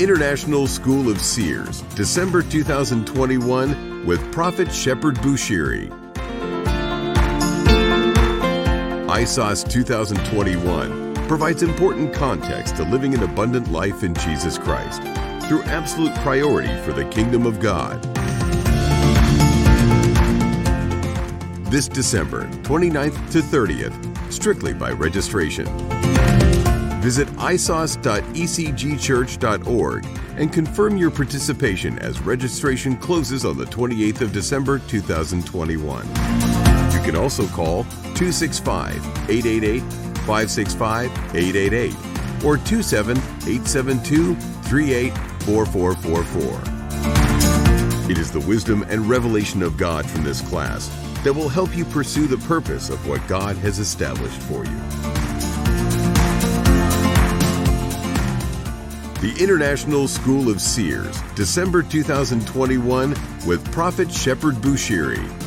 International School of Seers, December 2021, with Prophet Shepherd Bushiri. ISOS 2021 provides important context to living an abundant life in Jesus Christ through absolute priority for the kingdom of God. This December, 29th to 30th, strictly by registration. Visit isos.ecgchurch.org and confirm your participation as registration closes on the 28th of December 2021. You can also call 265 888 565 888 or 27 872 384444. It is the wisdom and revelation of God from this class that will help you pursue the purpose of what God has established for you. The International School of Seers, December 2021, with Prophet Shepherd Bushiri.